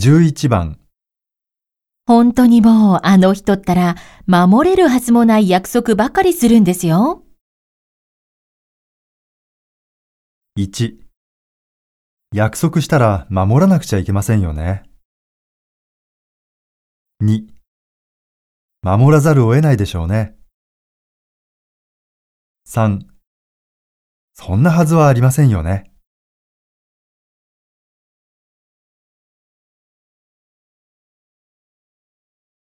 11番、本当にもうあの人ったら守れるはずもない約束ばかりするんですよ。1約束したら守らなくちゃいけませんよね。2守らざるを得ないでしょうね。3そんなはずはありませんよね。